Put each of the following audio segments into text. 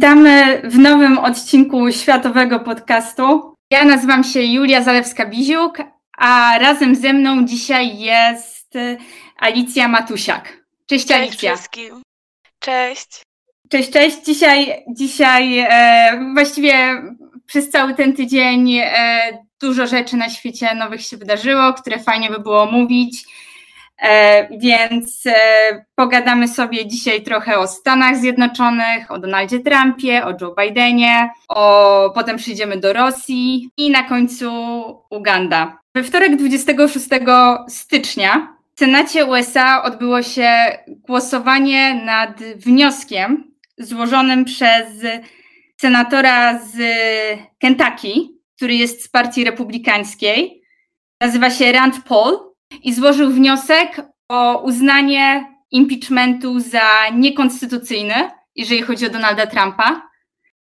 Witamy w nowym odcinku Światowego Podcastu. Ja nazywam się Julia Zalewska-Biziuk, a razem ze mną dzisiaj jest Alicja Matusiak. Cześć, Cześć Alicja. wszystkim. Cześć. Cześć, cześć. Dzisiaj, dzisiaj e, właściwie przez cały ten tydzień e, dużo rzeczy na świecie nowych się wydarzyło, które fajnie by było mówić. E, więc e, pogadamy sobie dzisiaj trochę o Stanach Zjednoczonych, o Donaldzie Trumpie, o Joe Bidenie, o, potem przyjdziemy do Rosji i na końcu Uganda. We wtorek 26 stycznia w Senacie USA odbyło się głosowanie nad wnioskiem złożonym przez senatora z Kentucky, który jest z partii republikańskiej. Nazywa się Rand Paul i złożył wniosek o uznanie impeachmentu za niekonstytucyjny, jeżeli chodzi o Donalda Trumpa,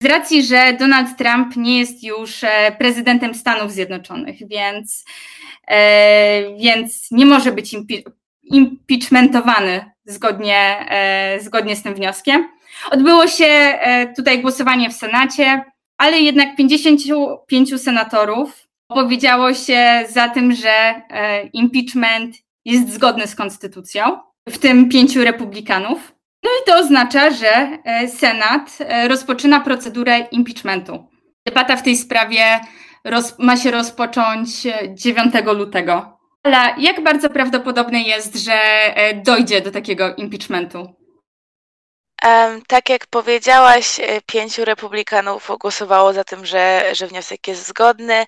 z racji, że Donald Trump nie jest już e, prezydentem Stanów Zjednoczonych, więc, e, więc nie może być impeachmentowany zgodnie, e, zgodnie z tym wnioskiem. Odbyło się e, tutaj głosowanie w Senacie, ale jednak 55 senatorów opowiedziało się za tym, że e, impeachment jest zgodny z konstytucją, w tym pięciu republikanów. No i to oznacza, że e, Senat rozpoczyna procedurę impeachmentu. Debata w tej sprawie ma się rozpocząć 9 lutego. Ale jak bardzo prawdopodobne jest, że dojdzie do takiego impeachmentu? Tak jak powiedziałaś, e, pięciu republikanów głosowało za tym, że, że wniosek jest zgodny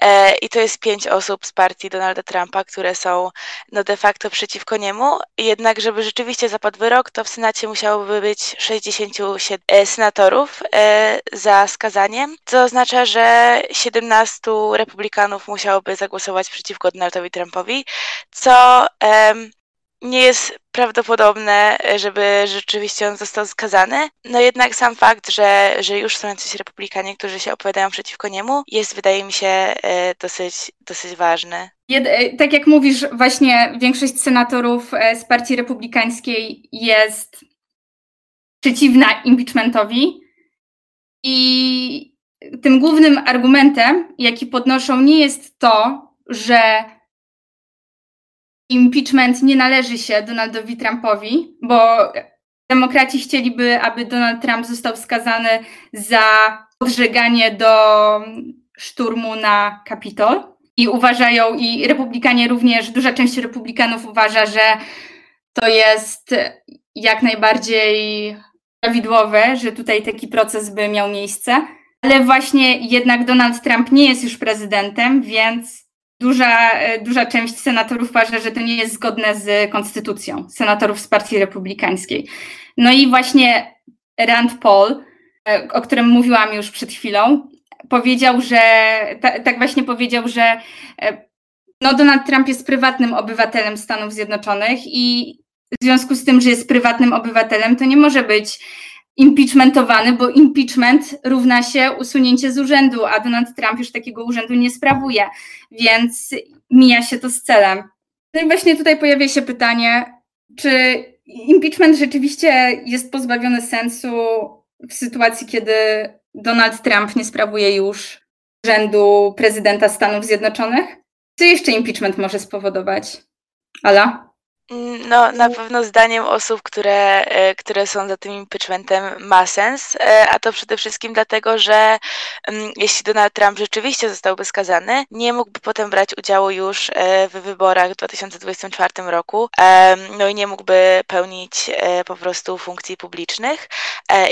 e, i to jest pięć osób z partii Donalda Trumpa, które są no, de facto przeciwko niemu. Jednak, żeby rzeczywiście zapadł wyrok, to w Senacie musiałoby być 67 e, senatorów za skazaniem, co oznacza, że 17 republikanów musiałoby zagłosować przeciwko Donaldowi Trumpowi, co nie jest prawdopodobne, żeby rzeczywiście on został skazany. No jednak sam fakt, że, że już są jacyś republikanie, którzy się opowiadają przeciwko niemu, jest wydaje mi się e, dosyć, dosyć ważny. E, tak jak mówisz, właśnie większość senatorów e, z partii republikańskiej jest przeciwna impeachmentowi i tym głównym argumentem, jaki podnoszą, nie jest to, że impeachment nie należy się Donaldowi Trumpowi, bo demokraci chcieliby, aby Donald Trump został skazany za podżeganie do szturmu na Kapitol. I uważają, i republikanie również, duża część republikanów uważa, że to jest jak najbardziej prawidłowe, że tutaj taki proces by miał miejsce. Ale właśnie jednak Donald Trump nie jest już prezydentem, więc duża, e, duża część senatorów uważa, że to nie jest zgodne z konstytucją, senatorów z Partii Republikańskiej. No i właśnie Rand Paul, e, o którym mówiłam już przed chwilą, powiedział, że ta, tak właśnie powiedział, że e, no Donald Trump jest prywatnym obywatelem Stanów Zjednoczonych i w związku z tym, że jest prywatnym obywatelem, to nie może być impeachmentowany, bo impeachment równa się usunięcie z urzędu, a Donald Trump już takiego urzędu nie sprawuje, więc mija się to z celem. No i właśnie tutaj pojawia się pytanie, czy impeachment rzeczywiście jest pozbawiony sensu w sytuacji, kiedy Donald Trump nie sprawuje już urzędu prezydenta Stanów Zjednoczonych? Co jeszcze impeachment może spowodować? Ala? No, na pewno zdaniem osób, które, e, które są za tym impeachmentem ma sens, e, a to przede wszystkim dlatego, że mm, jeśli Donald Trump rzeczywiście zostałby skazany, nie mógłby potem brać udziału już e, w wyborach w 2024 roku, no i nie mógłby pełnić po prostu funkcji publicznych.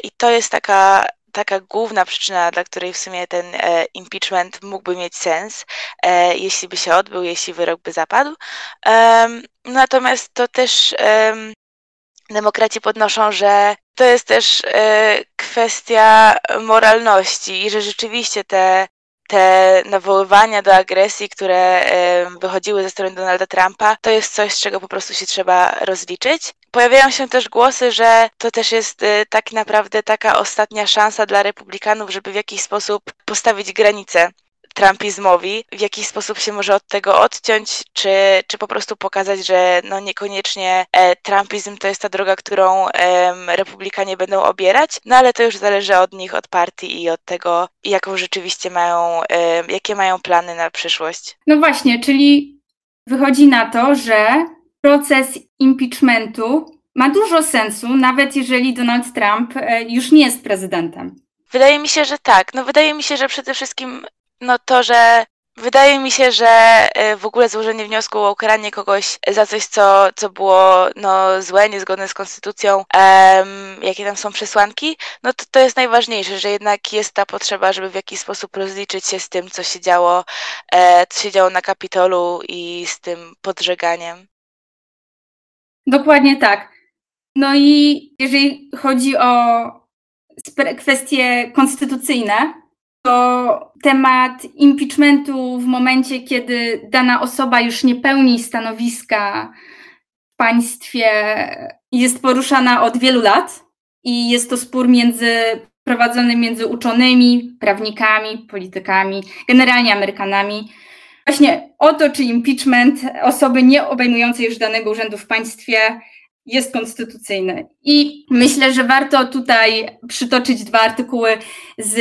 I to jest taka taka główna przyczyna, dla której w sumie ten e, impeachment mógłby mieć sens, e, jeśli by się odbył, jeśli wyrok by zapadł. natomiast to też demokraci podnoszą, że to jest też e, kwestia moralności i że rzeczywiście te te nawoływania do agresji, które wychodziły ze strony Donalda Trumpa, to jest coś, z czego po prostu się trzeba rozliczyć. Pojawiają się też głosy, że to też jest y, tak naprawdę taka ostatnia szansa dla republikanów, żeby w jakiś sposób postawić granice trumpizmowi, w jakiś sposób się może od tego odciąć, czy, czy po prostu pokazać, że no niekoniecznie e, trumpizm to jest ta droga, którą e, republikanie będą obierać, no ale to już zależy od nich, od partii i od tego, jaką rzeczywiście mają, e, jakie mają plany na przyszłość. No właśnie, czyli wychodzi na to, że proces impeachmentu ma dużo sensu, nawet jeżeli Donald Trump e, już nie jest prezydentem. Wydaje mi się, że tak. No wydaje mi się, że przede wszystkim no to, że Wydaje mi się, że e, w ogóle złożenie wniosku o ukaranie kogoś za coś, co, co było no, złe, niezgodne z konstytucją, um, jakie tam są przesłanki, no to to jest najważniejsze, że jednak jest ta potrzeba, żeby w jakiś sposób rozliczyć się z tym, co się działo, e, co się działo na Kapitolu i z tym podżeganiem. Dokładnie tak. No i jeżeli chodzi o kwestie konstytucyjne, to temat impeachmentu w momencie, kiedy dana osoba już nie pełni stanowiska w państwie, jest poruszana od wielu lat i jest to spór między prowadzony między uczonymi, prawnikami, politykami, generalnie Amerykanami. Właśnie o to, czy impeachment osoby nie obejmującej już danego urzędu w państwie jest konstytucyjny. I myślę, że warto tutaj przytoczyć dwa artykuły z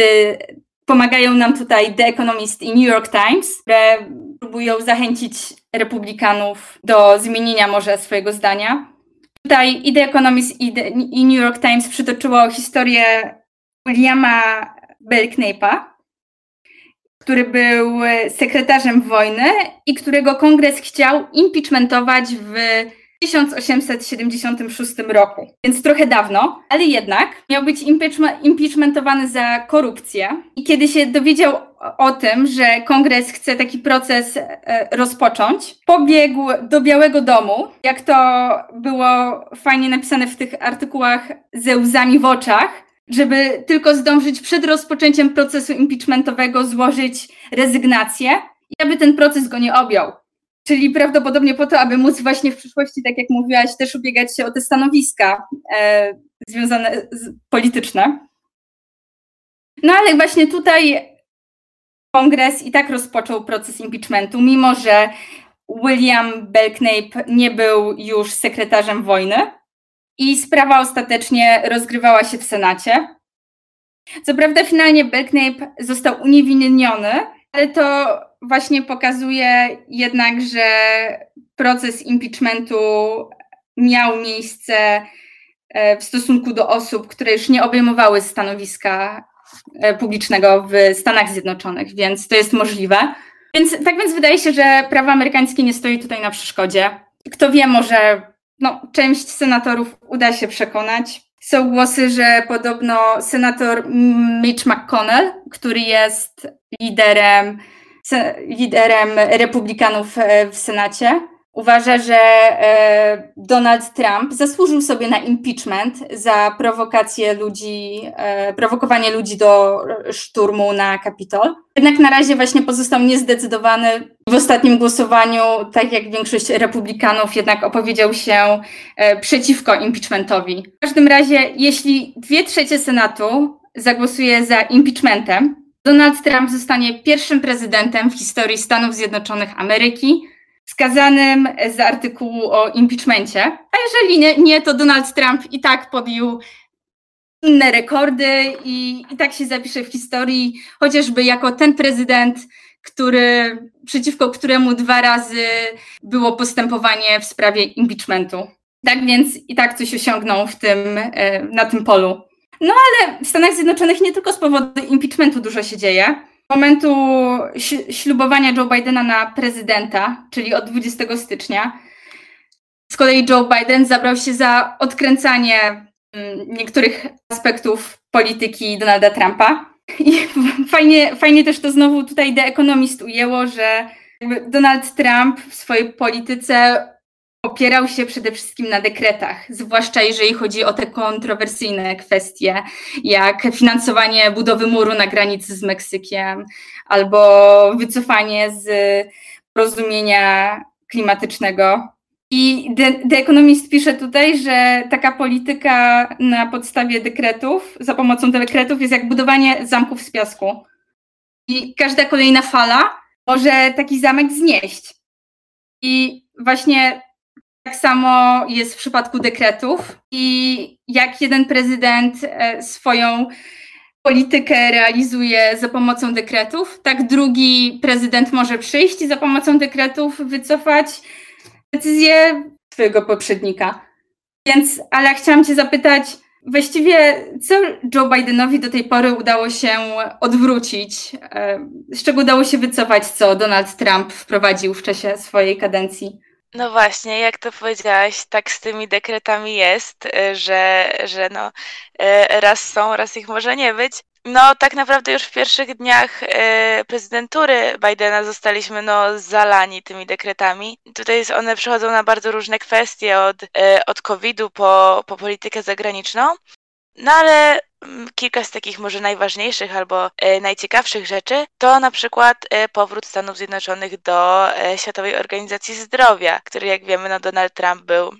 Pomagają nam tutaj The Economist i New York Times, które próbują zachęcić republikanów do zmienienia może swojego zdania. Tutaj i The Economist i, The, i New York Times przytoczyło historię Williama Belknape'a, który był sekretarzem wojny i którego kongres chciał impeachmentować w 1876 roku, więc trochę dawno, ale jednak miał być impeachmentowany za korupcję. I kiedy się dowiedział o tym, że kongres chce taki proces e, rozpocząć, pobiegł do Białego Domu, jak to było fajnie napisane w tych artykułach ze łzami w oczach, żeby tylko zdążyć przed rozpoczęciem procesu impeachmentowego złożyć rezygnację i aby ten proces go nie objął. Czyli prawdopodobnie po to, aby móc właśnie w przyszłości, tak jak mówiłaś, też ubiegać się o te stanowiska e, związane z polityczne. No ale właśnie tutaj kongres i tak rozpoczął proces impeachmentu, mimo że William Belknap nie był już sekretarzem wojny i sprawa ostatecznie rozgrywała się w Senacie. Co prawda finalnie Belknap został uniewinniony, ale to właśnie pokazuje jednak, że proces impeachmentu miał miejsce e, w stosunku do osób, które już nie obejmowały stanowiska e, publicznego w Stanach Zjednoczonych, więc to jest możliwe. Więc tak więc wydaje się, że prawo amerykańskie nie stoi tutaj na przeszkodzie. Kto wie, może no, część senatorów uda się przekonać. Są głosy, że podobno senator Mitch McConnell, który jest liderem liderem republikanów e, w Senacie, uważa, że e, Donald Trump zasłużył sobie na impeachment za prowokację ludzi, e, prowokowanie ludzi do szturmu na Kapitol. Jednak na razie właśnie pozostał niezdecydowany. W ostatnim głosowaniu, tak jak większość republikanów, jednak opowiedział się przeciwko impeachmentowi. W każdym razie, jeśli dwie trzecie Senatu zagłosuje za impeachmentem, Donald Trump zostanie pierwszym prezydentem w historii Stanów Zjednoczonych Ameryki skazanym z artykułu o impeachmencie. A jeżeli nie, nie to Donald Trump i tak podjął inne rekordy i, i tak się zapisze w historii, chociażby jako ten prezydent, który, przeciwko któremu dwa razy było postępowanie w sprawie impeachmentu. Tak więc i tak coś osiągnął w tym, e, na tym polu. No ale w Stanach Zjednoczonych nie tylko z powodu impeachmentu dużo się dzieje. Momentu ślubowania Joe Bidena na prezydenta, czyli od 20 stycznia, z kolei Joe Biden zabrał się za odkręcanie mm, niektórych aspektów polityki Donalda Trumpa. I fajnie, fajnie też to znowu tutaj The Economist ujęło, że Donald Trump w swojej polityce opierał się przede wszystkim na dekretach, zwłaszcza jeżeli chodzi o te kontrowersyjne kwestie, jak finansowanie budowy muru na granicy z Meksykiem albo wycofanie z porozumienia klimatycznego. I The, Economist pisze tutaj, że taka polityka na podstawie dekretów, za pomocą dekretów jest jak budowanie zamków z piasku. I każda kolejna fala może taki zamek znieść. I właśnie tak samo jest w przypadku dekretów. I jak jeden prezydent e, swoją politykę realizuje za pomocą dekretów, tak drugi prezydent może przyjść i za pomocą dekretów wycofać decyzję twojego poprzednika. Więc, ale chciałam cię zapytać, właściwie co Joe Bidenowi do tej pory udało się odwrócić? E, z czego udało się wycofać, co Donald Trump wprowadził w czasie swojej kadencji? No właśnie, jak to powiedziałaś, tak z tymi dekretami jest, y, że, że no, y, raz są, raz ich może nie być. No, tak naprawdę już w pierwszych dniach y, prezydentury Bidena zostaliśmy no, zalani tymi dekretami. Tutaj one przechodzą na bardzo różne kwestie, od, od COVID-u po, po politykę zagraniczną. No ale kilka z takich może najważniejszych albo e, najciekawszych rzeczy to na przykład e, powrót Stanów Zjednoczonych do e, Światowej Organizacji Zdrowia, który jak wiemy no Donald Trump był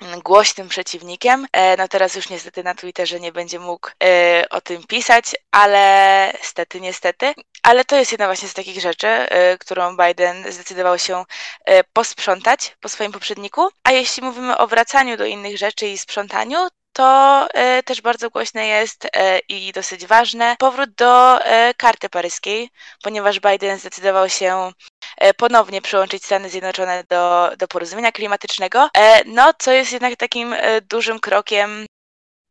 mm, głośnym przeciwnikiem. No teraz już niestety na Twitterze nie będzie mógł o tym pisać, ale stety, niestety. Ale to jest jedna właśnie z takich rzeczy, którą Biden zdecydował się posprzątać po swoim poprzedniku. A jeśli mówimy o wracaniu do innych rzeczy i sprzątaniu, to e, też bardzo głośne jest e, i dosyć ważne. Powrót do e, karty paryskiej, ponieważ Biden zdecydował się ponownie przyłączyć Stany Zjednoczone do, do porozumienia klimatycznego, no co jest jednak takim dużym krokiem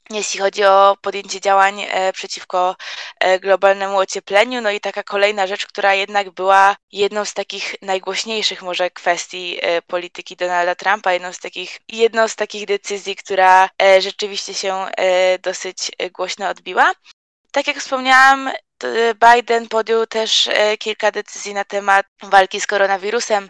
jeśli chodzi o podjęcie działań e, przeciwko e, globalnemu ociepleniu. No i taka kolejna rzecz, która jednak była jedną z takich najgłośniejszych może kwestii e, polityki Donalda Trumpa, jedną z takich, jedną z takich decyzji, która rzeczywiście się dosyć głośno odbiła. Tak jak wspomniałam, Biden podjął też e, kilka decyzji na temat walki z koronawirusem,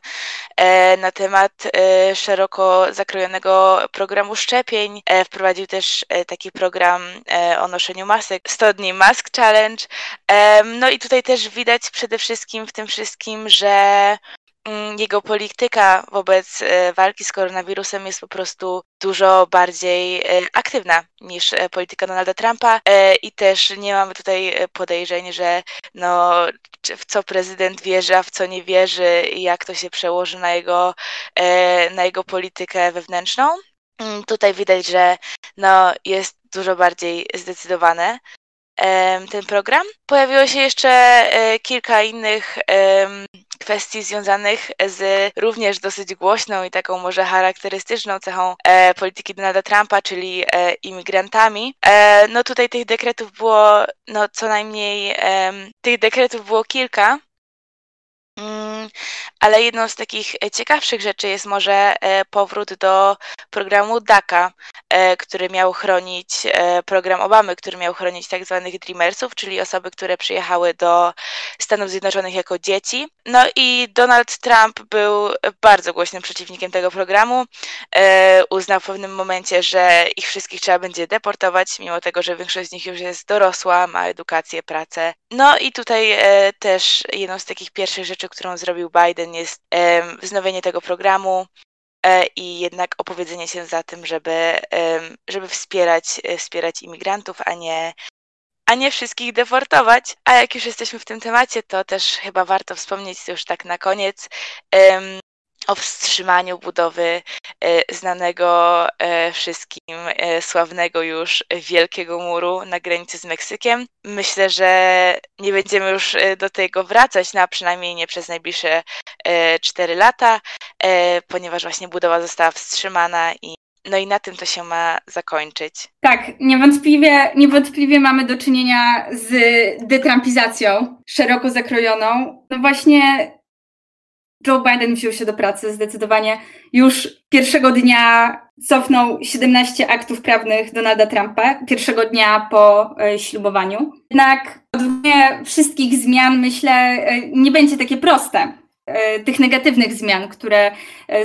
e, na temat e, szeroko zakrojonego programu szczepień. Wprowadził też taki program o noszeniu masek, 100 dni Mask Challenge. No i tutaj też widać przede wszystkim w tym wszystkim, że jego polityka wobec e, walki z koronawirusem jest po prostu dużo bardziej e, aktywna niż e, polityka Donalda Trumpa i też nie mamy tutaj podejrzeń, że no, w co prezydent wierzy, a w co nie wierzy i jak to się przełoży na jego, na jego politykę wewnętrzną. Mm, tutaj widać, że no, jest dużo bardziej zdecydowane ten program. Pojawiło się jeszcze kilka innych kwestii związanych z również dosyć głośną i taką może charakterystyczną cechą e, polityki Donalda Trumpa, czyli e, imigrantami. E, no tutaj tych dekretów było no co najmniej, tych dekretów było kilka. Mm, ale jedną z takich ciekawszych rzeczy jest może e, powrót do programu DACA, e, który miał chronić, e, program Obamy, który miał chronić tak zwanych Dreamersów, czyli osoby, które przyjechały do Stanów Zjednoczonych jako dzieci. No i Donald Trump był bardzo głośnym przeciwnikiem tego programu. Uznał w pewnym momencie, że ich wszystkich trzeba będzie deportować, mimo tego, że większość z nich już jest dorosła, ma edukację, pracę. No i tutaj też jedną z takich pierwszych rzeczy, którą zrobił Biden jest wznowienie tego programu e, i jednak opowiedzenie się za tym, żeby, żeby wspierać, e, wspierać imigrantów, a nie, a nie wszystkich deportować. A jak już jesteśmy w tym temacie, to też chyba warto wspomnieć już tak na koniec o wstrzymaniu budowy e, znanego e, wszystkim e, sławnego już Wielkiego Muru na granicy z Meksykiem. Myślę, że nie będziemy już do tego wracać, no a przynajmniej nie przez najbliższe 4 lata, ponieważ właśnie budowa została wstrzymana i no i na tym to się ma zakończyć. Tak, niewątpliwie, niewątpliwie mamy do czynienia z detrampizacją szeroko zakrojoną. No właśnie Joe Biden wziął się do pracy zdecydowanie. Już pierwszego dnia cofnął 17 aktów prawnych Donalda Trumpa, pierwszego dnia po e, ślubowaniu. Jednak odwrócenie wszystkich zmian, myślę, e, nie będzie takie proste. E, tych negatywnych zmian, które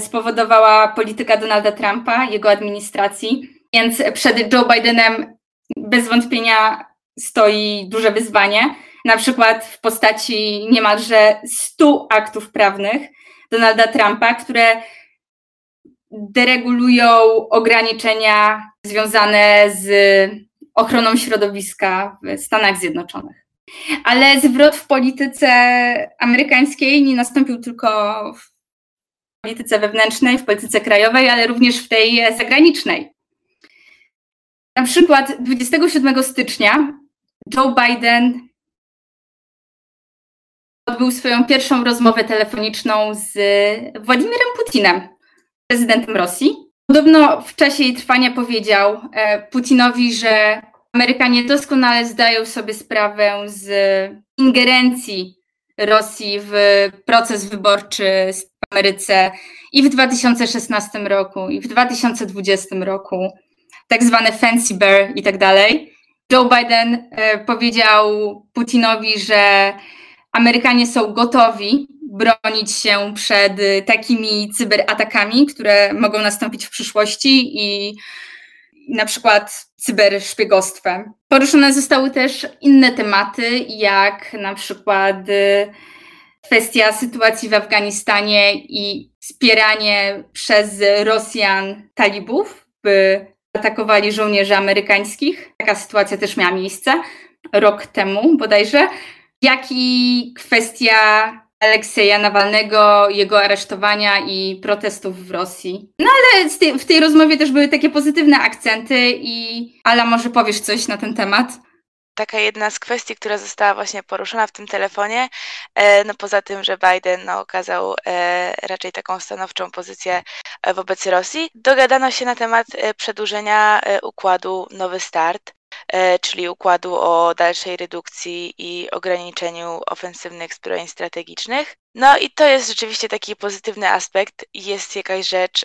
spowodowała polityka Donalda Trumpa, jego administracji. Więc przed Joe Bidenem bez wątpienia stoi duże wyzwanie na przykład w postaci niemalże 100 aktów prawnych Donalda Trumpa, które deregulują ograniczenia związane z ochroną środowiska w Stanach Zjednoczonych. Ale zwrot w polityce amerykańskiej nie nastąpił tylko w polityce wewnętrznej, w polityce krajowej, ale również w tej zagranicznej. Na przykład 27 stycznia Joe Biden odbył swoją pierwszą rozmowę telefoniczną z Władimirem Putinem, prezydentem Rosji. Podobno w czasie jej trwania powiedział e, Putinowi, że Amerykanie doskonale zdają sobie sprawę z ingerencji Rosji w proces wyborczy w Ameryce i w 2016 roku, i w 2020 roku, tak zwane fancy bear i tak dalej. Joe Biden e, powiedział Putinowi, że Amerykanie są gotowi bronić się przed takimi cyberatakami, które mogą nastąpić w przyszłości i na przykład cyberszpiegostwem. Poruszone zostały też inne tematy, jak na przykład kwestia sytuacji w Afganistanie i wspieranie przez Rosjan talibów, by atakowali żołnierzy amerykańskich. Taka sytuacja też miała miejsce rok temu bodajże jak i kwestia Aleksieja Nawalnego, jego aresztowania i protestów w Rosji. No ale w tej rozmowie też były takie pozytywne akcenty i Ala, może powiesz coś na ten temat? taka jedna z kwestii, która została właśnie poruszona w tym telefonie, e, no poza tym, że Biden no, okazał e, raczej taką stanowczą pozycję e, wobec Rosji, dogadano się na temat przedłużenia układu Nowy Start, czyli układu o dalszej redukcji i ograniczeniu ofensywnych zbrojeń strategicznych. No i to jest rzeczywiście taki pozytywny aspekt. Jest jakaś rzecz,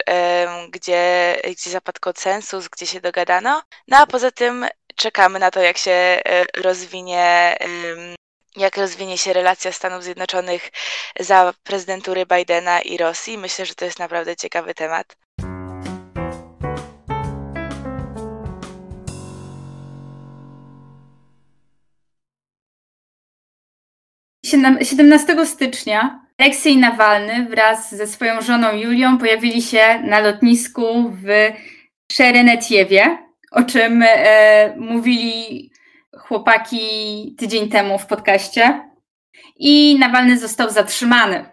gdzie, gdzie zapadł konsensus, gdzie się dogadano. No a poza tym czekamy na to, jak się e, rozwinie jak rozwinie się relacja Stanów Zjednoczonych za prezydentury Bidena i Rosji. Myślę, że to jest naprawdę ciekawy temat. 17 stycznia Aleksiej Nawalny wraz ze swoją żoną Julią pojawili się na lotnisku w Szerenetiewie, o czym e, mówili chłopaki tydzień temu w podcaście. I Nawalny został zatrzymany.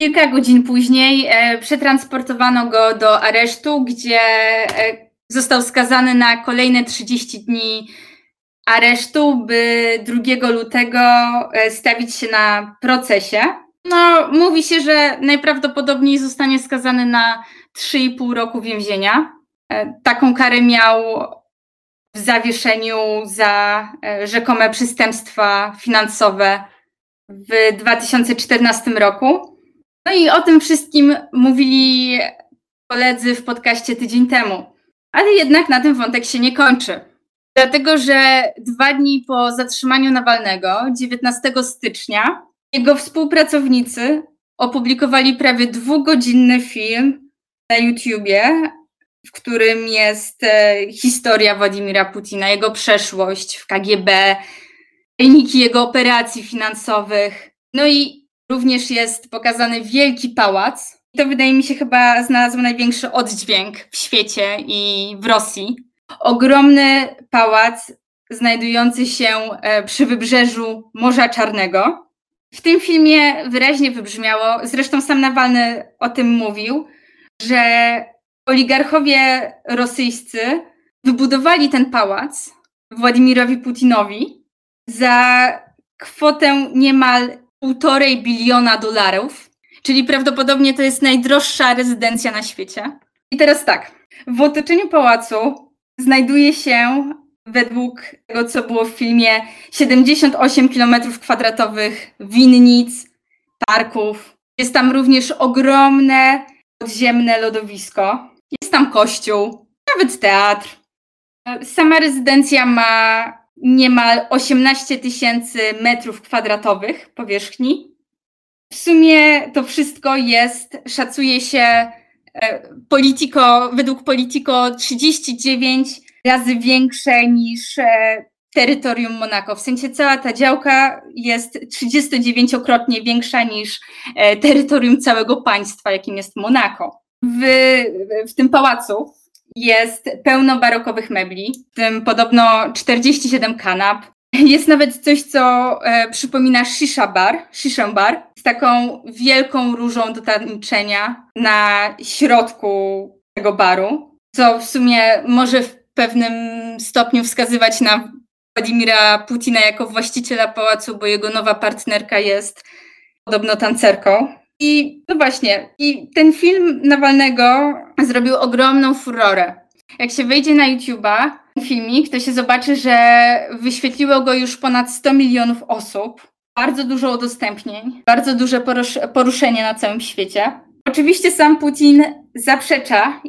Kilka godzin później e, przetransportowano go do aresztu, gdzie e, został skazany na kolejne 30 dni aresztu, by 2 lutego e, stawić się na procesie. No, mówi się, że najprawdopodobniej zostanie skazany na 3,5 roku więzienia. E, taką karę miał w zawieszeniu za e, rzekome przestępstwa finansowe w 2014 roku. No i o tym wszystkim mówili koledzy w podcaście tydzień temu. Ale jednak na tym wątek się nie kończy. Dlatego, że dwa dni po zatrzymaniu Nawalnego, 19 stycznia, jego współpracownicy opublikowali prawie dwugodzinny film na YouTubie, w którym jest e, historia Władimira Putina, jego przeszłość w KGB, wyniki jego operacji finansowych. No i również jest pokazany wielki pałac. I to wydaje mi się chyba znalazł największy oddźwięk w świecie i w Rosji ogromny pałac znajdujący się e, przy wybrzeżu Morza Czarnego. W tym filmie wyraźnie wybrzmiało, zresztą sam Nawalny o tym mówił, że oligarchowie rosyjscy wybudowali ten pałac Władimirowi Putinowi za kwotę niemal półtorej biliona dolarów, czyli prawdopodobnie to jest najdroższa rezydencja na świecie. I teraz tak, w otoczeniu pałacu znajduje się według tego, co było w filmie, 78 km kwadratowych winnic, parków. Jest tam również ogromne podziemne lodowisko. Jest tam kościół, nawet teatr. Sama rezydencja ma niemal 18 tysięcy metrów kwadratowych powierzchni. W sumie to wszystko jest, szacuje się, Politico, według Politico 39 razy większe niż e, terytorium Monako. W sensie cała ta działka jest 39-krotnie większa niż e, terytorium całego państwa, jakim jest Monako. W, w tym pałacu jest pełno barokowych mebli, w tym podobno 47 kanap, Jest nawet coś, co e, przypomina shisha bar, shisha bar, z taką wielką różą do tańczenia na środku tego baru, co w sumie może w pewnym stopniu wskazywać na Władimira Putina jako właściciela pałacu, bo jego nowa partnerka jest podobno tancerką. I no właśnie, i ten film Nawalnego zrobił ogromną furorę. Jak się wejdzie na YouTube'a, filmik, to się zobaczy, że wyświetliło go już ponad 100 milionów osób. Bardzo dużo udostępnień, bardzo duże poruszenie na całym świecie. Oczywiście sam Putin zaprzecza,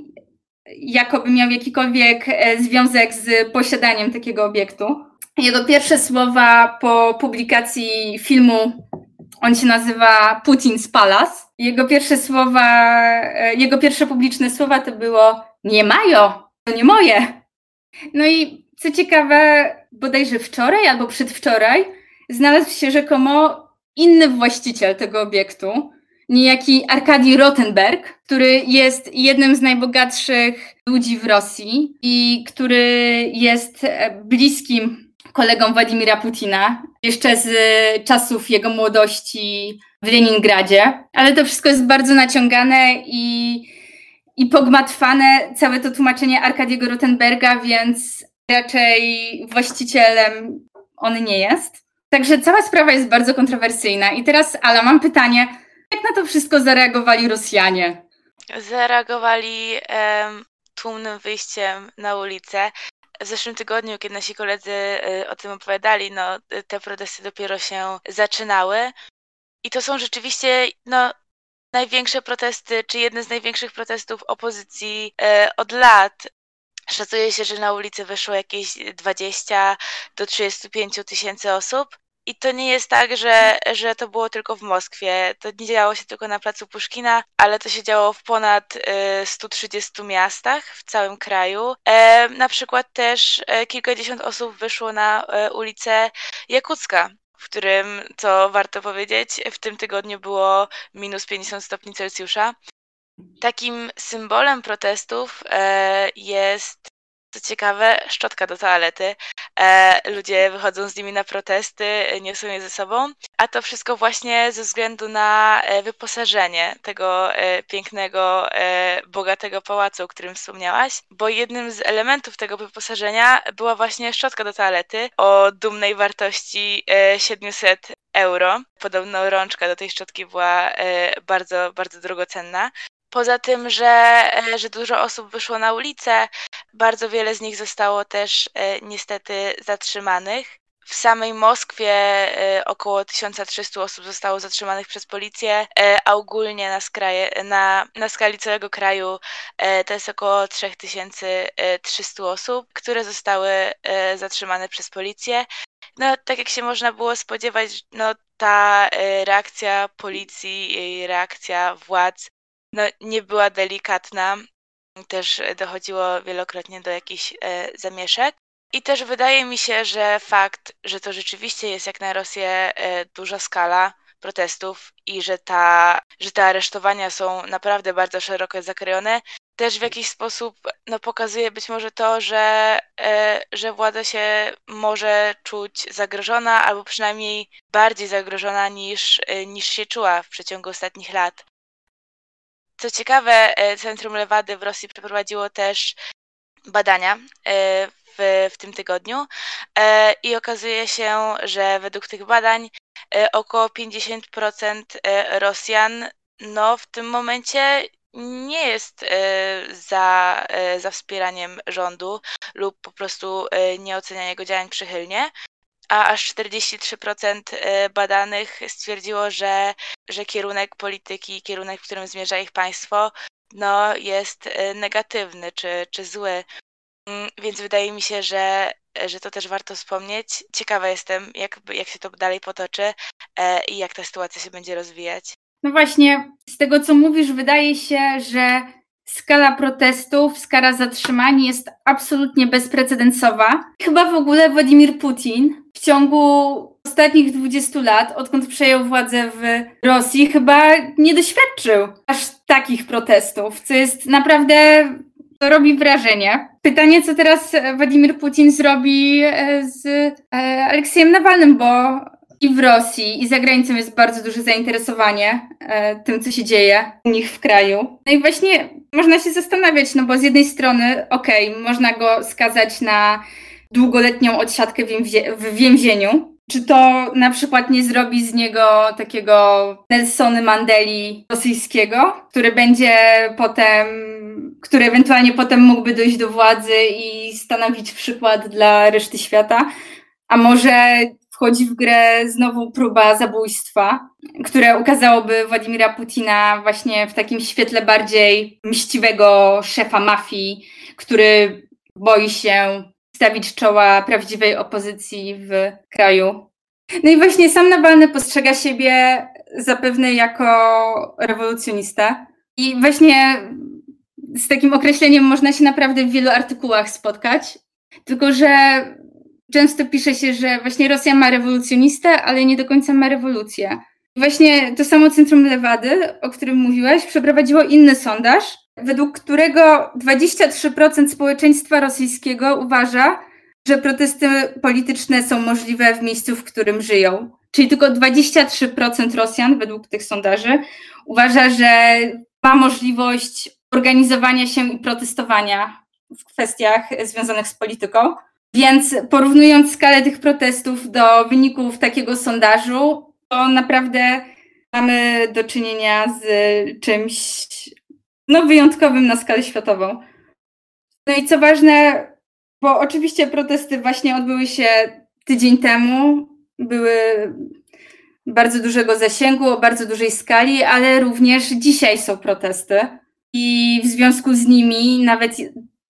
jakoby miał jakikolwiek e, związek z posiadaniem takiego obiektu. Jego pierwsze słowa po publikacji filmu, on się nazywa Putin's Palace. Jego pierwsze słowa, e, jego pierwsze publiczne słowa to było nie mają, to nie moje. No i co ciekawe, bodajże wczoraj albo przedwczoraj znalazł się rzekomo inny właściciel tego obiektu, niejaki Arkadi Rottenberg, który jest jednym z najbogatszych ludzi w Rosji i który jest e, bliskim kolegą Władimira Putina, jeszcze z czasów jego młodości w Leningradzie. Ale to wszystko jest bardzo naciągane i, i pogmatwane, całe to tłumaczenie Arkadiego Rottenberga, więc raczej właścicielem on nie jest. Także cała sprawa jest bardzo kontrowersyjna. I teraz, Ala, mam pytanie, jak na to wszystko zareagowali Rosjanie? Zareagowali um, tłumnym wyjściem na ulicę. W zeszłym tygodniu, kiedy nasi koledzy y, o tym opowiadali, no, te protesty dopiero się zaczynały. I to są rzeczywiście no, największe protesty, czy jedne z największych protestów opozycji y, od lat. Szacuje się, że na ulicy wyszło jakieś 20 do 35 tysięcy osób. I to nie jest tak, że, że to było tylko w Moskwie. To nie działo się tylko na placu Puszkina, ale to się działo w ponad 130 y, miastach w całym kraju. E, na przykład też e, kilkadziesiąt osób wyszło na e, ulicę Jakucka, w którym, co warto powiedzieć, w tym tygodniu było minus 50 stopni Celsjusza. Takim symbolem protestów jest co ciekawe, szczotka do toalety. E, ludzie wychodzą z nimi na protesty, niosą je ze sobą, a to wszystko właśnie ze względu na e, wyposażenie tego e, pięknego, e, bogatego pałacu, o którym wspomniałaś, bo jednym z elementów tego wyposażenia była właśnie szczotka do toalety o dumnej wartości 700 e, euro. Podobno rączka do tej szczotki była e, bardzo, bardzo drogocenna. Poza tym, że, że dużo osób wyszło na ulicę, bardzo wiele z nich zostało też e, niestety zatrzymanych. W samej Moskwie e, około 1300 osób zostało zatrzymanych przez policję, a ogólnie na, skraje, na, na skali całego kraju to jest około 3300 osób, które zostały zatrzymane przez policję. No, tak jak się można było spodziewać, no, ta reakcja policji i reakcja władz no, nie była delikatna. Też dochodziło wielokrotnie do jakichś e, zamieszek. I też wydaje mi się, że fakt, że to rzeczywiście jest jak na Rosję e, duża skala protestów i że, ta, że te aresztowania są naprawdę bardzo szeroko zakrojone, też w jakiś sposób no, pokazuje być może to, że, e, że władza się może czuć zagrożona, albo przynajmniej bardziej zagrożona niż, e, niż się czuła w przeciągu ostatnich lat. Co ciekawe, e, Centrum Lewady w Rosji przeprowadziło też badania e, w, w tym tygodniu e, i okazuje się, że według tych badań około 50% Rosjan no, w tym momencie nie jest za, za wspieraniem rządu lub po prostu nie ocenia jego działań przychylnie a aż 43% e, badanych stwierdziło, że, że kierunek polityki, kierunek, w którym zmierza ich państwo, no, jest e, negatywny czy, czy zły. Mm, więc wydaje mi się, że, że to też warto wspomnieć. Ciekawa jestem, jak, jak się to dalej potoczy e, i jak ta sytuacja się będzie rozwijać. No właśnie, z tego co mówisz, wydaje się, że skala protestów, skala zatrzymań jest absolutnie bezprecedensowa. Chyba w ogóle Władimir Putin w ciągu ostatnich 20 lat, odkąd przejął władzę w Rosji, chyba nie doświadczył aż takich protestów, co jest naprawdę To robi wrażenie. Pytanie, co teraz Władimir Putin zrobi z Aleksiejem Nawalnym, bo i w Rosji, i za granicą jest bardzo duże zainteresowanie e, tym, co się dzieje u nich w kraju. No i właśnie można się zastanawiać, no bo z jednej strony, okej, okay, można go skazać na długoletnią odsiadkę w więzieniu. Czy to na przykład nie zrobi z niego takiego Nelsony Mandeli rosyjskiego, który będzie potem, który ewentualnie potem mógłby dojść do władzy i stanowić przykład dla reszty świata? A może wchodzi w grę znowu próba zabójstwa, które ukazałoby Władimira Putina właśnie w takim świetle bardziej mściwego szefa mafii, który boi się stawić czoła prawdziwej opozycji w kraju. No i właśnie sam Nawalny postrzega siebie zapewne jako rewolucjonista. I właśnie z takim określeniem można się naprawdę w wielu artykułach spotkać. Tylko, że często pisze się, że właśnie Rosja ma rewolucjonistę, ale nie do końca ma rewolucję. Właśnie to samo Centrum Lewady, o którym mówiłaś, przeprowadziło inny sondaż, według którego 23% społeczeństwa rosyjskiego uważa, że protesty polityczne są możliwe w miejscu, w którym żyją. Czyli tylko 23% Rosjan, według tych sondaży, uważa, że ma możliwość organizowania się i protestowania w kwestiach związanych z polityką. Więc porównując skalę tych protestów do wyników takiego sondażu, to naprawdę mamy do czynienia z czymś no, wyjątkowym na skalę światową. No i co ważne, bo oczywiście protesty właśnie odbyły się tydzień temu, były bardzo dużego zasięgu, o bardzo dużej skali, ale również dzisiaj są protesty. I w związku z nimi nawet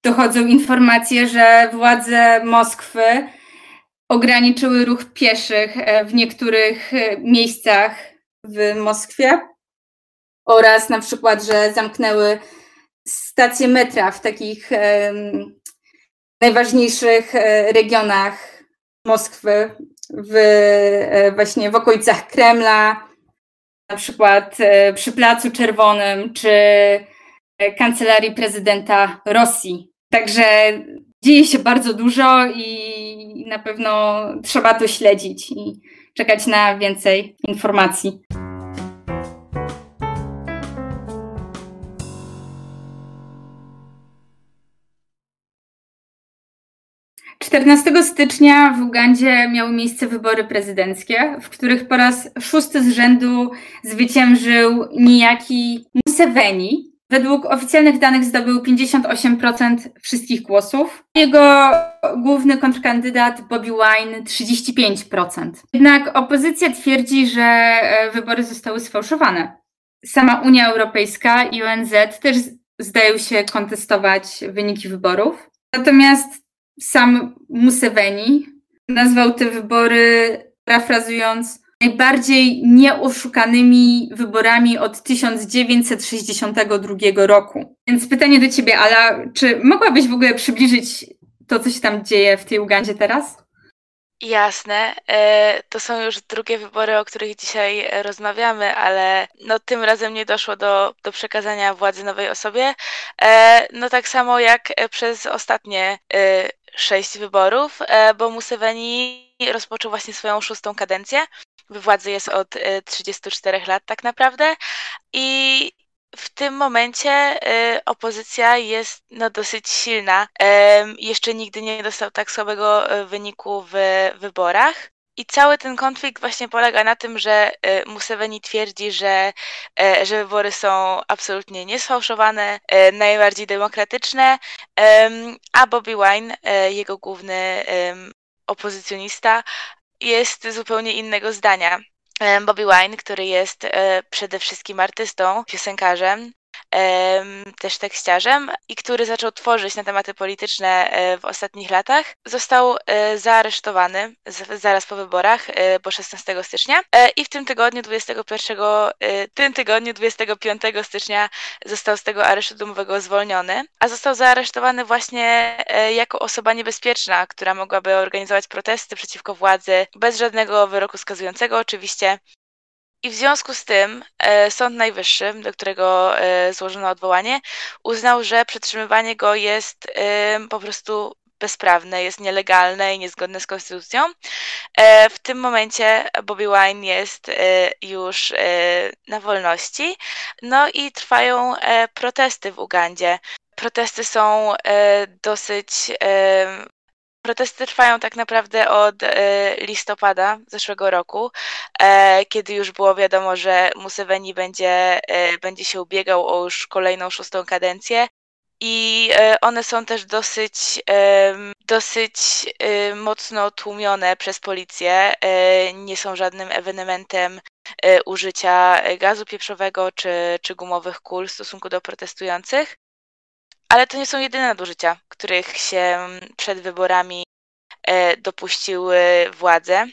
dochodzą informacje, że władze Moskwy ograniczyły ruch pieszych e, w niektórych e, miejscach w Moskwie oraz na przykład, że zamknęły stacje metra w takich najważniejszych regionach Moskwy, w, właśnie w okolicach Kremla, na przykład przy Placu Czerwonym czy kancelarii prezydenta Rosji. Także dzieje się bardzo dużo i na pewno trzeba to śledzić i czekać na więcej informacji. Czternastego stycznia w Ugandzie miały miejsce wybory prezydenckie, w których po raz szósty z rzędu zwyciężył niejaki Museveni, Według oficjalnych danych zdobył 58% wszystkich głosów. Jego główny kontrkandydat Bobby Wine 35%. Jednak opozycja twierdzi, że e, wybory zostały sfałszowane. Sama Unia Europejska i ONZ też zdają się kontestować wyniki wyborów. Natomiast sam Museveni nazwał te wybory, parafrazując, najbardziej nieoszukanymi wyborami od 1962 roku. Więc pytanie do Ciebie, Ala, czy mogłabyś w ogóle przybliżyć to, co się tam dzieje w tej Ugandzie teraz? Jasne. E, to są już drugie wybory, o których dzisiaj rozmawiamy, ale no, tym razem nie doszło do, do przekazania władzy nowej osobie. E, no tak samo jak przez ostatnie e, sześć wyborów, bo Museveni rozpoczął właśnie swoją szóstą kadencję władzy jest od 34 e, lat tak naprawdę i w tym momencie e, opozycja jest no, dosyć silna. Jeszcze nigdy nie dostał tak słabego e, wyniku w wyborach. I cały ten konflikt właśnie polega na tym, że Museveni twierdzi, że, że wybory są absolutnie niesfałszowane, najbardziej demokratyczne, a Bobby Wine, jego główny opozycjonista, jest zupełnie innego zdania. Bobby Wine, który jest e, przede wszystkim artystą, piosenkarzem, też tekściarzem i który zaczął tworzyć na tematy polityczne e, w ostatnich latach, został e, zaaresztowany zaraz po wyborach, bo 16 stycznia i w tym tygodniu 21, tym tygodniu 25 stycznia został z tego aresztu domowego zwolniony, a został zaaresztowany właśnie jako osoba niebezpieczna, która mogłaby organizować protesty przeciwko władzy bez żadnego wyroku skazującego oczywiście I w związku z tym e, Sąd Najwyższy, do którego e, złożono odwołanie, uznał, że przetrzymywanie go jest e, po prostu bezprawne, jest nielegalne i niezgodne z konstytucją. E, w tym momencie Bobby Wine jest e, już e, na wolności. No i trwają protesty w Ugandzie. Protesty są dosyć Protesty trwają tak naprawdę od listopada zeszłego roku, kiedy już było wiadomo, że Museveni będzie, będzie się ubiegał o już kolejną szóstą kadencję i e, one są też dosyć, dosyć e, mocno tłumione przez policję. E, nie są żadnym ewenementem użycia gazu pieprzowego czy, czy gumowych kul w stosunku do protestujących. Ale to nie są jedyne nadużycia, których się przed wyborami dopuściły władze.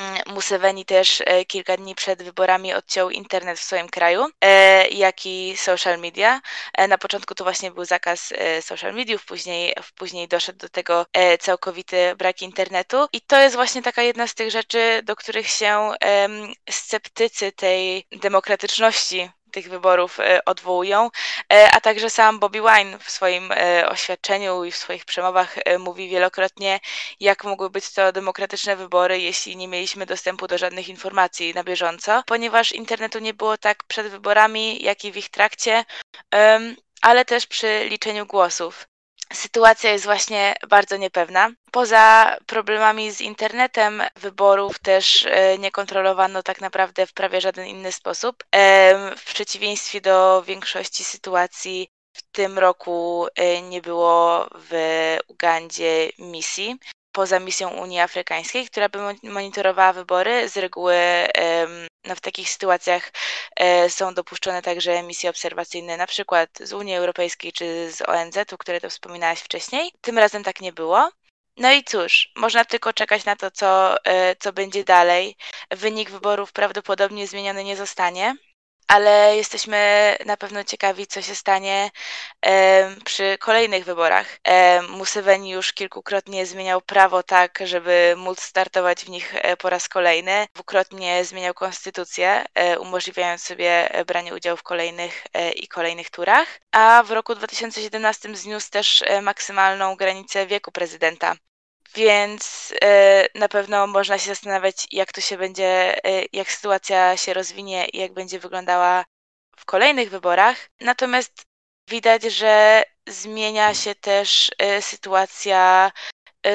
Mm, Museveni też e, kilka dni przed wyborami odciął internet w swoim kraju, e, jak i social media. E, na początku to właśnie był zakaz social mediów, później, później doszedł do tego całkowity brak internetu. I to jest właśnie taka jedna z tych rzeczy, do których się sceptycy tej demokratyczności tych wyborów e, odwołują, e, a także sam Bobby Wine w swoim e, oświadczeniu i w swoich przemowach mówi wielokrotnie, jak mogły być to demokratyczne wybory, jeśli nie mieliśmy dostępu do żadnych informacji na bieżąco, ponieważ internetu nie było tak przed wyborami, jak i w ich trakcie, ale też przy liczeniu głosów sytuacja jest właśnie bardzo niepewna. Poza problemami z internetem, wyborów też e, nie kontrolowano tak naprawdę w prawie żaden inny sposób. W przeciwieństwie do większości sytuacji, w tym roku e, nie było w Ugandzie misji poza misją Unii Afrykańskiej, która by monitorowała wybory. Z reguły no, w takich sytuacjach e, są dopuszczone także misje obserwacyjne, na przykład z Unii Europejskiej czy z ONZ-u, które to wspominałaś wcześniej. Tym razem tak nie było. No i cóż, można tylko czekać na to, co, e, co będzie dalej. Wynik wyborów prawdopodobnie zmieniony nie zostanie ale jesteśmy na pewno ciekawi, co się stanie przy kolejnych wyborach. Museveni już kilkukrotnie zmieniał prawo tak, żeby móc startować w nich e, po raz kolejny. Dwukrotnie zmieniał konstytucję, e, umożliwiając sobie branie udziału w kolejnych e, i kolejnych turach. A w roku 2017 zniósł też maksymalną granicę wieku prezydenta więc e, na pewno można się zastanawiać, jak to się będzie, e, jak sytuacja się rozwinie i jak będzie wyglądała w kolejnych wyborach. Natomiast widać, że zmienia się też e, sytuacja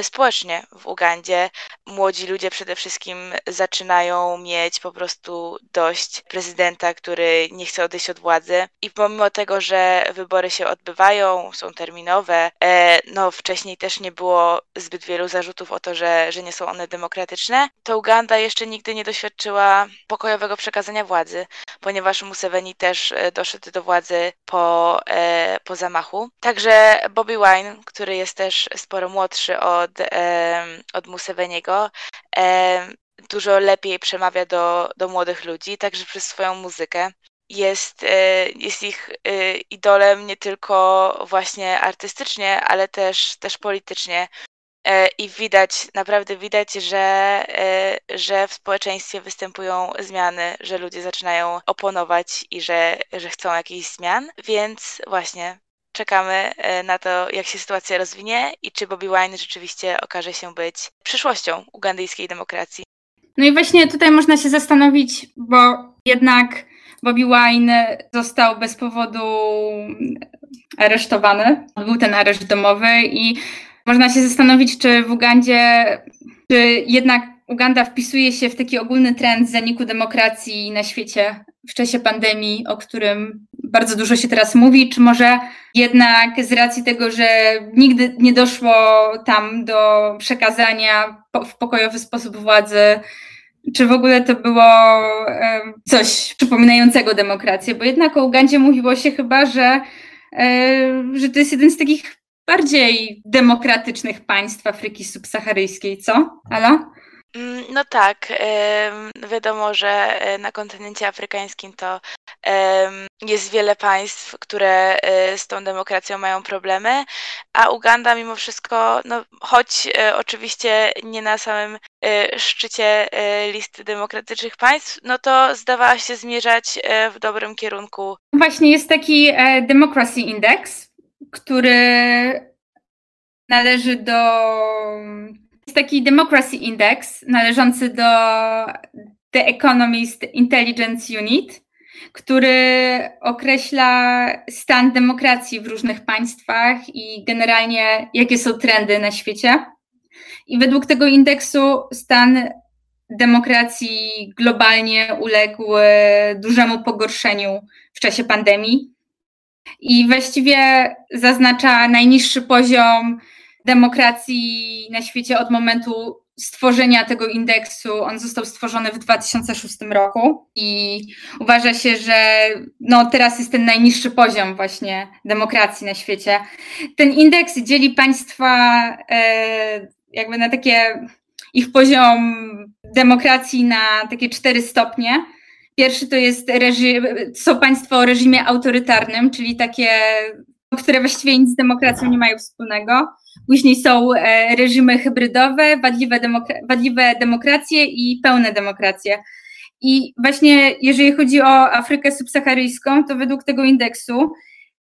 społecznie w Ugandzie. Młodzi ludzie przede wszystkim zaczynają mieć po prostu dość prezydenta, który nie chce odejść od władzy. I pomimo tego, że wybory się odbywają, są terminowe, e, no wcześniej też nie było zbyt wielu zarzutów o to, że, że nie są one demokratyczne, to Uganda jeszcze nigdy nie doświadczyła pokojowego przekazania władzy, ponieważ Museveni też e, doszedł do władzy po, po zamachu. Także Bobby Wine, który jest też sporo młodszy od od, od Museveniego dużo lepiej przemawia do, do młodych ludzi, także przez swoją muzykę. Jest, e, jest ich e, idolem nie tylko właśnie artystycznie, ale też, też politycznie. E, I widać, naprawdę widać, że, że w społeczeństwie występują zmiany, że ludzie zaczynają oponować i że, że chcą jakichś zmian. Więc właśnie czekamy e, na to, jak się sytuacja rozwinie i czy Bobby Wine rzeczywiście okaże się być przyszłością ugandyjskiej demokracji. No i właśnie tutaj można się zastanowić, bo jednak Bobby Wine został bez powodu aresztowany. Był ten areszt domowy i można się zastanowić, czy w Ugandzie, czy jednak Uganda wpisuje się w taki ogólny trend zaniku demokracji na świecie w czasie pandemii, o którym bardzo dużo się teraz mówi, czy może jednak z racji tego, że nigdy nie doszło tam do przekazania w pokojowy sposób władzy, czy w ogóle to było coś przypominającego demokrację, bo jednak o Ugandzie mówiło się chyba, że, że to jest jeden z takich bardziej demokratycznych państw Afryki subsaharyjskiej, co? Ala? Mm, no tak, wiadomo, że e, na kontynencie afrykańskim to jest wiele państw, które e, z tą demokracją mają problemy, a Uganda mimo wszystko, no, choć e, oczywiście nie na samym szczycie listy demokratycznych państw, no to zdawała się zmierzać w dobrym kierunku. Właśnie jest taki Democracy Index, który należy do. Jest taki Democracy Index należący do The Economist Intelligence Unit, który określa stan demokracji w różnych państwach i generalnie jakie są trendy na świecie. I według tego indeksu stan demokracji globalnie uległ dużemu pogorszeniu w czasie pandemii. I właściwie zaznacza najniższy poziom demokracji na świecie od momentu stworzenia tego indeksu. On został stworzony w 2006 roku i uważa się, że no, teraz jest ten najniższy poziom właśnie demokracji na świecie. Ten indeks dzieli państwa e, jakby na takie ich poziom demokracji na takie cztery stopnie. Pierwszy to jest reżim, są państwa o reżimie autorytarnym, czyli takie, które właściwie nic z demokracją nie mają wspólnego. Później są e, reżimy hybrydowe, wadliwe, demokra wadliwe demokracje i pełne demokracje. I właśnie jeżeli chodzi o Afrykę subsaharyjską, to według tego indeksu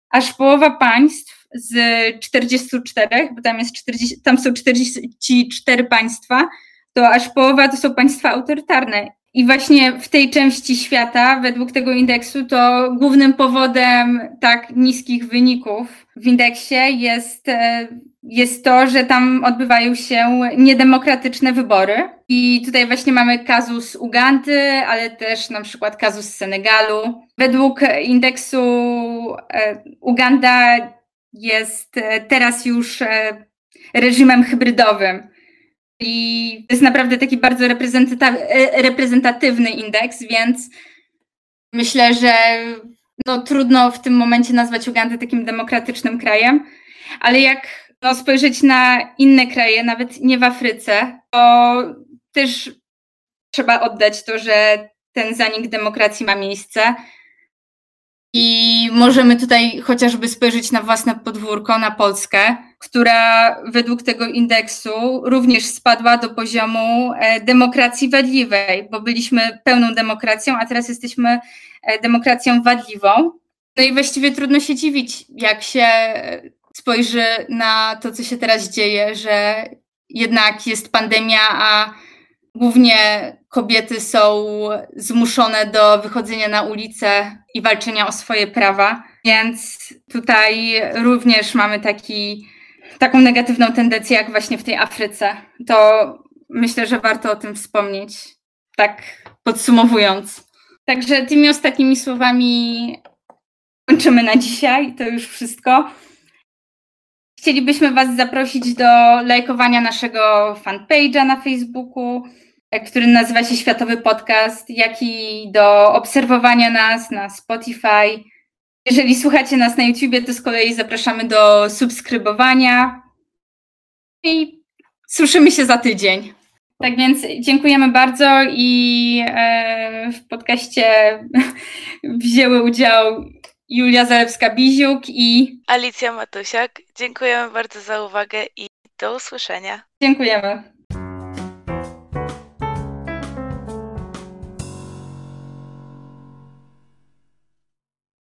aż połowa państw z 44, bo tam, jest 40, tam są 44 państwa, to aż połowa to są państwa autorytarne. I właśnie w tej części świata, według tego indeksu, to głównym powodem tak niskich wyników w indeksie jest, e, jest to, że tam odbywają się niedemokratyczne wybory. I tutaj właśnie mamy kazus Ugandy, ale też na przykład kazus Senegalu. Według indeksu e, Uganda jest e, teraz już reżimem hybrydowym i to jest naprawdę taki bardzo e, reprezentatywny indeks, więc myślę, że no, trudno w tym momencie nazwać Ugandę takim demokratycznym krajem, ale jak no, spojrzeć na inne kraje, nawet nie w Afryce, to też trzeba oddać to, że ten zanik demokracji ma miejsce. I możemy tutaj chociażby spojrzeć na własne podwórko, na Polskę, która według tego indeksu również spadła do poziomu e, demokracji wadliwej, bo byliśmy pełną demokracją, a teraz jesteśmy e, demokracją wadliwą. No i właściwie trudno się dziwić, jak się spojrzy na to, co się teraz dzieje, że jednak jest pandemia, a Głównie kobiety są zmuszone do wychodzenia na ulicę i walczenia o swoje prawa, więc tutaj również mamy taki, taką negatywną tendencję, jak właśnie w tej Afryce. To myślę, że warto o tym wspomnieć, tak podsumowując. Także tymi ostatnimi słowami kończymy na dzisiaj. To już wszystko. Chcielibyśmy Was zaprosić do lajkowania naszego fanpage'a na Facebooku, który nazywa się Światowy Podcast, jak i do obserwowania nas na Spotify. Jeżeli słuchacie nas na YouTubie, to z kolei zapraszamy do subskrybowania i słyszymy się za tydzień. Tak więc dziękujemy bardzo i e, w podcaście wzięły udział Julia Zalewska-Biziuk i Alicja Matusiak. Dziękujemy bardzo za uwagę i do usłyszenia. Dziękujemy.